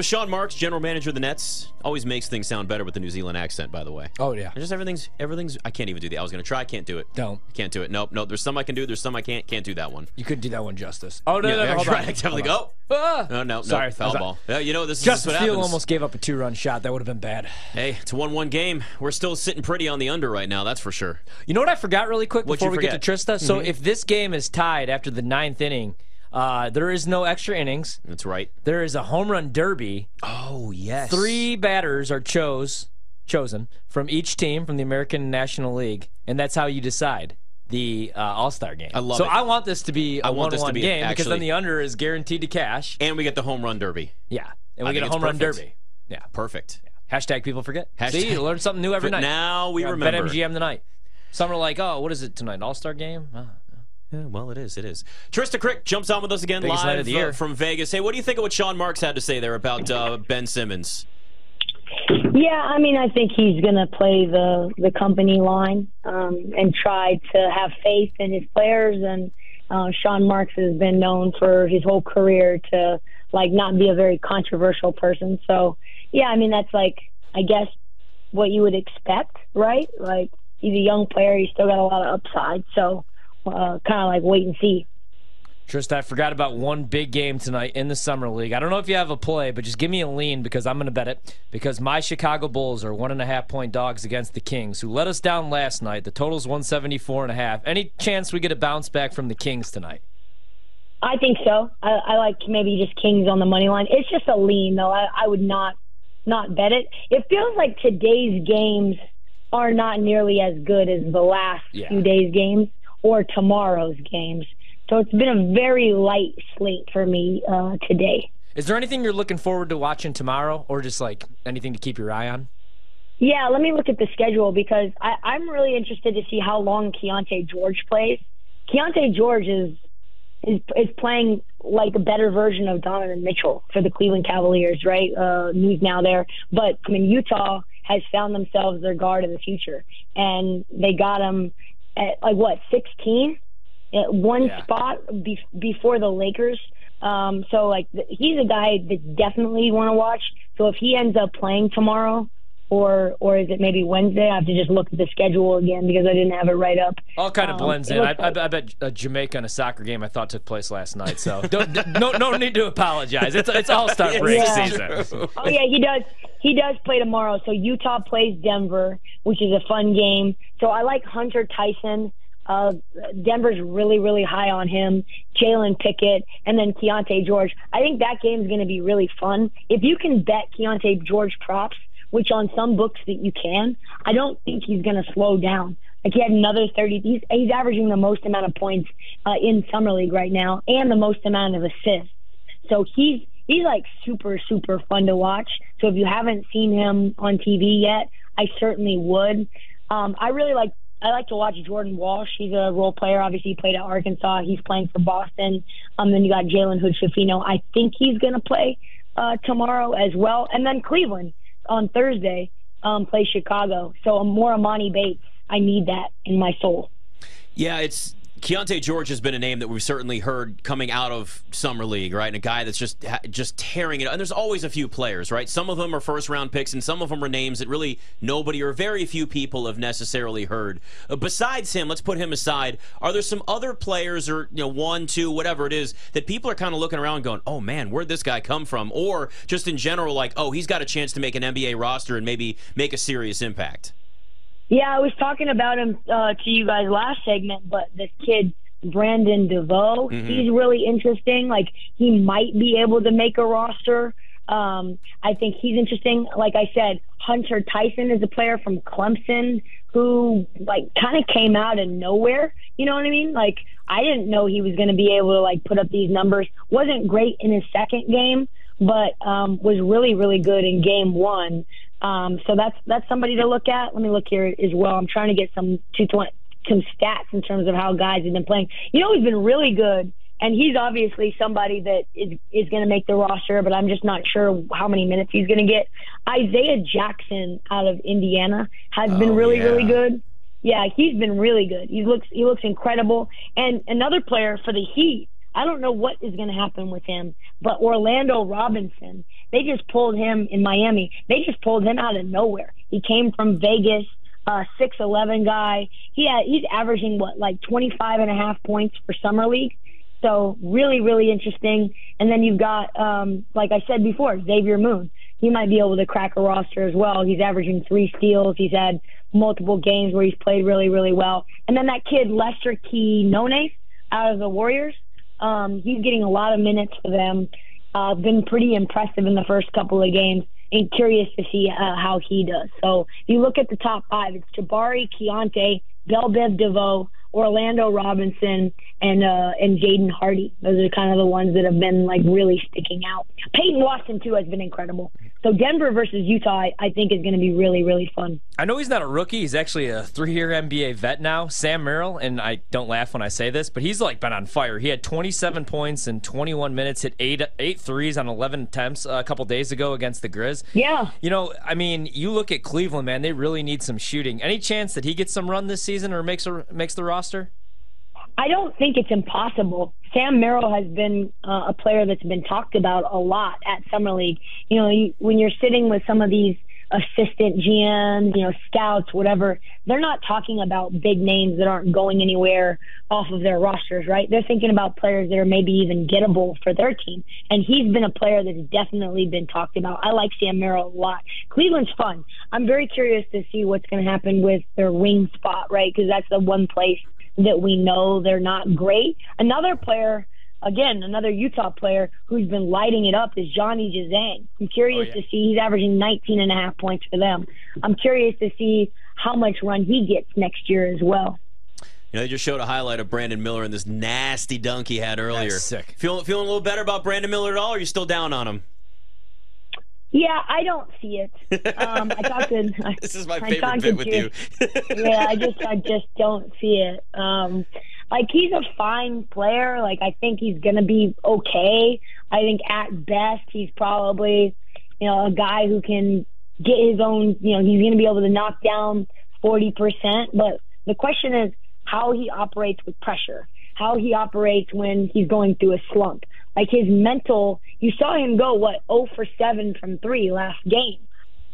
Sean Marks, general manager of the Nets, always makes things sound better with the New Zealand accent. By the way, Oh yeah. just everything's everything's. I can't even do that. I was gonna try. Can't do it. Don't. I can't do it. Nope. Nope. There's some I can do. There's some I can't. Can't do that one. You couldn't do that one justice. Oh no, Yeah, no, no, I hold tried. on. I definitely go. Ah! No, no, no. Sorry, foul sorry. ball. Yeah, you know this is Justice what Field almost gave up a two-run shot. That would have been bad. Hey, it's a one-one game. We're still sitting pretty on the under right now. That's for sure. You know what I forgot really quick What'd before you we get to forget? Trysta? So if this game is tied after the ninth inning, uh, there is no extra innings. That's right. There is a home run derby. Oh yes. Three batters are chose chosen from each team from the American National League, and that's how you decide the uh, All Star game. I love so it. So I want this to be a I want this to be game because then the under is guaranteed to cash. And we get the home run derby. Yeah, and I we get think a home run derby. Yeah. Perfect. Hashtag people forget. Hashtag- See, you learn something new every night. now we Yeah, remember. BetMGM tonight. Some are like, oh, what is it tonight? All Star game? Oh. Yeah, well, it is. It is. Trysta Krick jumps on with us again Biggest live of the uh, year. from Vegas. Hey, what do you think of what Sean Marks had to say there about uh, Ben Simmons? Yeah, I mean, I think he's going to play the the company line um, and try to have faith in his players. And uh, Sean Marks has been known for his whole career to like not be a very controversial person. So, yeah, I mean, that's like I guess what you would expect, right? Like he's a young player, he's still got a lot of upside. So, uh, kind of like wait and see. Trysta, I forgot about one big game tonight in the Summer League. I don't know if you have a play, but just give me a lean because I'm going to bet it. Because my Chicago Bulls are one and a half point dogs against the Kings, who let us down last night. The total's 174 and a half. Any chance we get a bounce back from the Kings tonight? I think so. I, I like maybe just Kings on the money line. It's just a lean though. I, I would not not bet it. It feels like today's games are not nearly as good as the last Yeah. few days' games or tomorrow's games. So it's been a very light slate for me uh, today. Is there anything you're looking forward to watching tomorrow, or just like anything to keep your eye on? Yeah, let me look at the schedule because I, I'm really interested to see how long Keyonte George plays. Keyonte George is is is playing like a better version of Donovan Mitchell for the Cleveland Cavaliers, right? Uh, news now there, but I mean Utah has found themselves their guard of the future, and they got him at like what 16, at one Yeah. spot be- before the Lakers. Um, so like th- he's a guy that definitely want to watch. So if he ends up playing tomorrow, or or is it maybe Wednesday? I have to just look at the schedule again because I didn't have it right up. All kind of Um, blends in. I, looks I, I bet a Jamaica in a soccer game I thought took place last night. So don't, d- no no need to apologize. It's it's All Star break Yeah. season. Oh yeah, he does. He does play tomorrow. So Utah plays Denver, which is a fun game. So I like Hunter Tyson. Uh, Denver's really, really high on him. Jalen Pickett, and then Keyonte George. I think that game's going to be really fun. If you can bet Keyonte George props, which on some books that you can, I don't think he's going to slow down. Like he had another 30. He's, he's averaging the most amount of points uh, in summer league right now, and the most amount of assists. So he's he's like super super fun to watch. So if you haven't seen him on TV yet, I certainly would. Um, I really like I like to watch Jordan Walsh. He's a role player. Obviously, he played at Arkansas. He's playing for Boston. Um, then you got Jalen Hood-Schifino. I think he's going to play uh, tomorrow as well. And then Cleveland on Thursday um, plays Chicago. So more Emoni Bates. I need that in my soul. Yeah, it's Keyonte George has been a name that we've certainly heard coming out of summer league, right? And a guy that's just just tearing it. And there's always a few players, right? Some of them are first round picks, and some of them are names that really nobody or very few people have necessarily heard. Uh, besides him, let's put him aside. Are there some other players, or you know, one, two, whatever it is, that people are kind of looking around, going, "Oh man, where'd this guy come from?" Or just in general, like, "Oh, he's got a chance to make an NBA roster and maybe make a serious impact." Yeah, I was talking about him uh, to you guys last segment, but this kid Brandon DeVoe, he's really interesting. Like he might be able to make a roster. Um, I think he's interesting. Like I said, Hunter Tyson is a player from Clemson who like kind of came out of nowhere. You know what I mean? Like I didn't know he was going to be able to like put up these numbers. wasn't great in his second game, but um, was really really good in game one. Um, so that's that's somebody to look at. Let me look here as well. I'm trying to get some two twenty some stats in terms of how guys have been playing. You know, he's been really good, and he's obviously somebody that is is going to make the roster. But I'm just not sure how many minutes he's going to get. Isaiah Jackson out of Indiana has been Oh, really really yeah. good. Yeah, he's been really good. He looks he looks incredible. And another player for the Heat, I don't know what is going to happen with him. But Orlando Robinson, they just pulled him in Miami. They just pulled him out of nowhere. He came from Vegas, uh, 6'11 guy. He had, he's averaging what, like 25 and a half points for Summer League. So really, really interesting. And then you've got, um, like I said before, Xavier Moon. He might be able to crack a roster as well. He's averaging three steals. He's had multiple games where he's played really, really well. And then that kid, Lester Key Quinones, out of the Warriors, um, he's getting a lot of minutes for them. Uh, been pretty impressive in the first couple of games and curious to see uh, how he does. So if you look at the top five, it's Jabari, Keyonte, Bell Biv DeVoe, Orlando Robinson, and uh, and Jaden Hardy. Those are kind of the ones that have been like really sticking out. Peyton Watson too has been incredible. So Denver versus Utah, I, think is going to be really really fun. I know he's not a rookie. He's actually a three-year NBA vet now, Sam Merrill, and I don't laugh when I say this, but he's like been on fire. He had 27 points in 21 minutes, hit eight eight threes on 11 attempts uh, a couple days ago against the Grizz. Yeah. You know, I mean, you look at Cleveland, man. They really need some shooting. Any chance that he gets some run this season or makes a, makes the roster? I don't think it's impossible. Sam Merrill has been uh, a player that's been talked about a lot at Summer League. You know, you, when you're sitting with some of these assistant GMs, you know, scouts, whatever, they're not talking about big names that aren't going anywhere off of their rosters, right? They're thinking about players that are maybe even gettable for their team. And he's been a player that's definitely been talked about. I like Sam Merrill a lot. Cleveland's fun. I'm very curious to see what's going to happen with their wing spot, right? Because that's the one place that we know they're not great. Another player, again, another Utah player who's been lighting it up is Johnny Juzang. I'm curious Oh, yeah. to see he's averaging 19 and a half points for them. I'm curious to see how much run he gets next year as well. You know, they just showed a highlight of Brandon Miller and this nasty dunk he had earlier. That's sick. Feeling feeling a little better about Brandon Miller at all, or are you still down on him? Yeah, I don't see it. Um, I talked to. This is my I favorite bit with you. yeah, I just I just don't see it. Um, like he's a fine player. Like I think he's gonna be okay. I think at best he's probably, you know, a guy who can get his own. You know, he's gonna be able to knock down forty percent. But the question is how he operates with pressure, how he operates when he's going through a slump. Like his mental, you saw him go what 0 for 7 from three last game.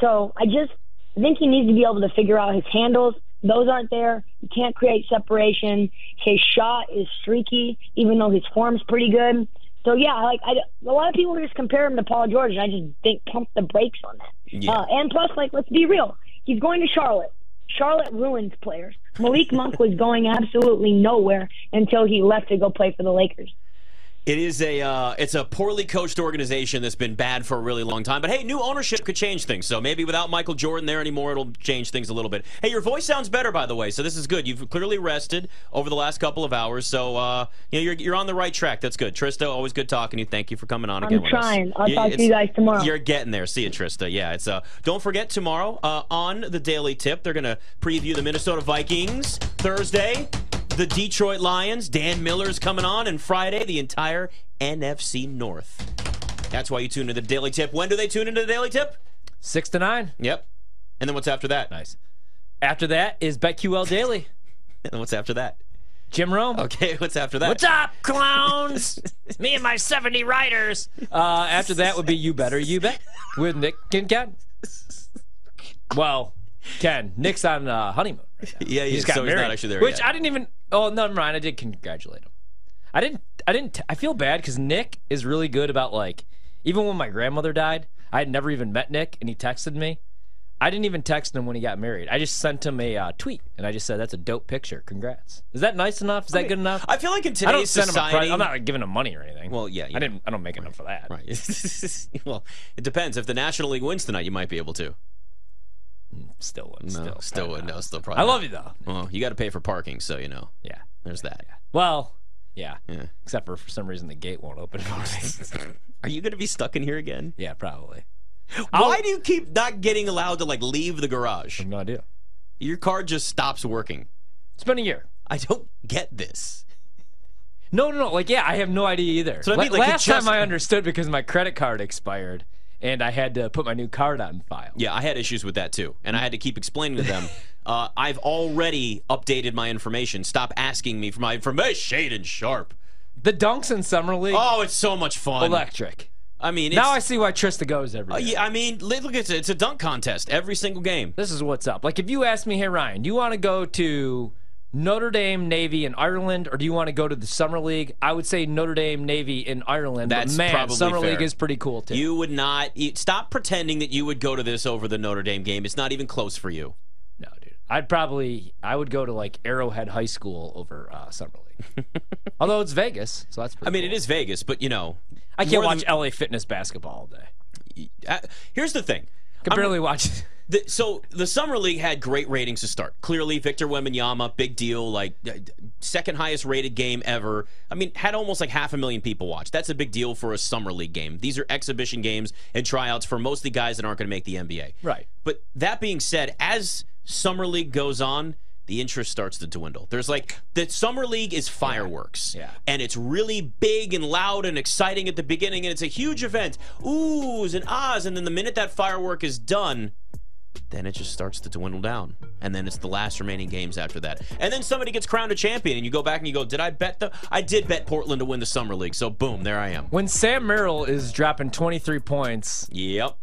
So I just I think he needs to be able to figure out his handles. Those aren't there. You can't create separation. His shot is streaky, even though his form's pretty good. So yeah, like I, a lot of people just compare him to Paul George, and I just think pump the brakes on that. Yeah. Uh, and plus, like let's be real, he's going to Charlotte. Charlotte ruins players. Malik Monk was going absolutely nowhere until he left to go play for the Lakers. It is a uh, it's a poorly coached organization that's been bad for a really long time. But hey, new ownership could change things. So maybe without Michael Jordan there anymore, it'll change things a little bit. Hey, your voice sounds better by the way, so this is good. You've clearly rested over the last couple of hours, so uh, you know you're you're on the right track. That's good. Trysta, always good talking to you. Thank you for coming on again. with us. trying. I'll Yeah, talk to you guys tomorrow. You're getting there. See you, Trysta. Yeah, it's uh. Don't forget tomorrow uh, on the Daily Tip, they're gonna preview the Minnesota Vikings Thursday. The Detroit Lions, Dan Miller's coming on, and Friday, the entire NFC North. That's why you tune into the Daily Tip. When do they tune into the Daily Tip? Six to nine. Yep. And then what's after that? Nice. After that is BetQL Daily. And then what's after that? Jim Rome. Okay, what's after that? What's up, clowns? Me and my 70 riders. Uh, after that would be You Better You Bet with Nick and Ken. Well, Ken. Nick's on uh, honeymoon. Right now. Yeah, He just got so he's married. not actually there Which yet. I didn't even. Oh, never mind. I did congratulate him. I didn't. I didn't. I feel bad because Nick is really good about like. Even when my grandmother died, I had never even met Nick, and he texted me. I didn't even text him when he got married. I just sent him a uh, tweet, and I just said, "That's a dope picture. Congrats." Is that nice enough? Is that good enough? I feel like in I today's don't send him a society. I'm not like, giving him money or anything. Well, yeah, you I didn't. I don't make enough for that. Right. well, it depends. If the National League wins tonight, you might be able to. Still would. No, still, still would. not. No, still probably. I love you though. Well, you got to pay for parking, so you know. Yeah. There's that. Well, yeah. Yeah. Except for for some reason the gate won't open for me. Are you going to be stuck in here again? yeah, probably. Why do you keep not getting allowed to like leave the garage? I have no idea. Your car just stops working. It's been a year. I don't get this. No, no, no. Like, yeah, I have no idea either. So I mean, like, last just- time I understood because my credit card expired and I had to put my new card on file. Yeah, I had issues with that too, and I had to keep explaining to them. uh, I've already updated my information. Stop asking me for my information. Shaedon Sharpe. The dunks in summer league, Oh, it's so much fun. electric. I mean, it's, Now I see why Trysta goes every uh, yeah, I mean, look, it's a, it's a dunk contest every single game. This is what's up. Like if you ask me, hey Ryan, do you want to go to Notre Dame Navy in Ireland, or do you want to go to the summer league? I would say Notre Dame Navy in Ireland. That's but man, probably summer fair. league is pretty cool too. You would not you, stop pretending that you would go to this over the Notre Dame game. It's not even close for you. no, dude. I'd probably I would go to like Arrowhead High School over uh, summer league. Although it's Vegas, so that's. Pretty I mean, cool. it is Vegas, but you know, I can't watch than- LA Fitness basketball all day. uh, here's the thing. Can I'm- barely watch. The, so the summer league had great ratings to start. Clearly, Victor Wembanyama, big deal, like second highest rated game ever. I mean, had almost like half a million people watch. That's a big deal for a summer league game. These are exhibition games and tryouts for mostly guys that aren't going to make the NBA. Right. But that being said, as summer league goes on, the interest starts to dwindle. There's like the summer league is fireworks. Yeah. And it's really big and loud and exciting at the beginning and it's a huge event. Oohs and ahs and then the minute that firework is done, then it just starts to dwindle down. And then it's the last remaining games after that. And then somebody gets crowned a champion and you go back and you go, "Did I bet the I did bet Portland to win the summer league." So boom, there I am. When Sam Merrill is dropping 23 points, Yep.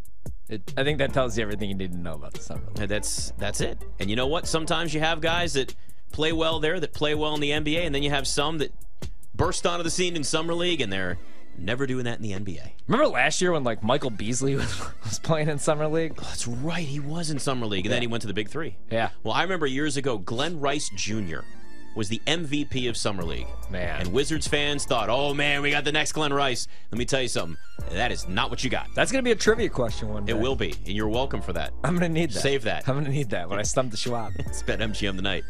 it, I think that tells you everything you need to know about the summer league. That's that's it. And you know what? Sometimes you have guys that play well there, that play well in the NBA, and then you have some that burst onto the scene in summer league, and they're never doing that in the NBA. Remember last year when like Michael Beasley was, was playing in summer league? Oh, that's right. He was in summer league, and then he went to the Big Three. Yeah. Well, I remember years ago, Glen Rice Jr. was the MVP of summer league. Man. And Wizards fans thought, "Oh man, we got the next Glen Rice." Let me tell you something. That is not what you got. That's gonna be a trivia question one day. It will be, and you're welcome for that. I'm gonna need that. Save that. I'm gonna need that when I stump the Schwab. It's Bet MGM tonight.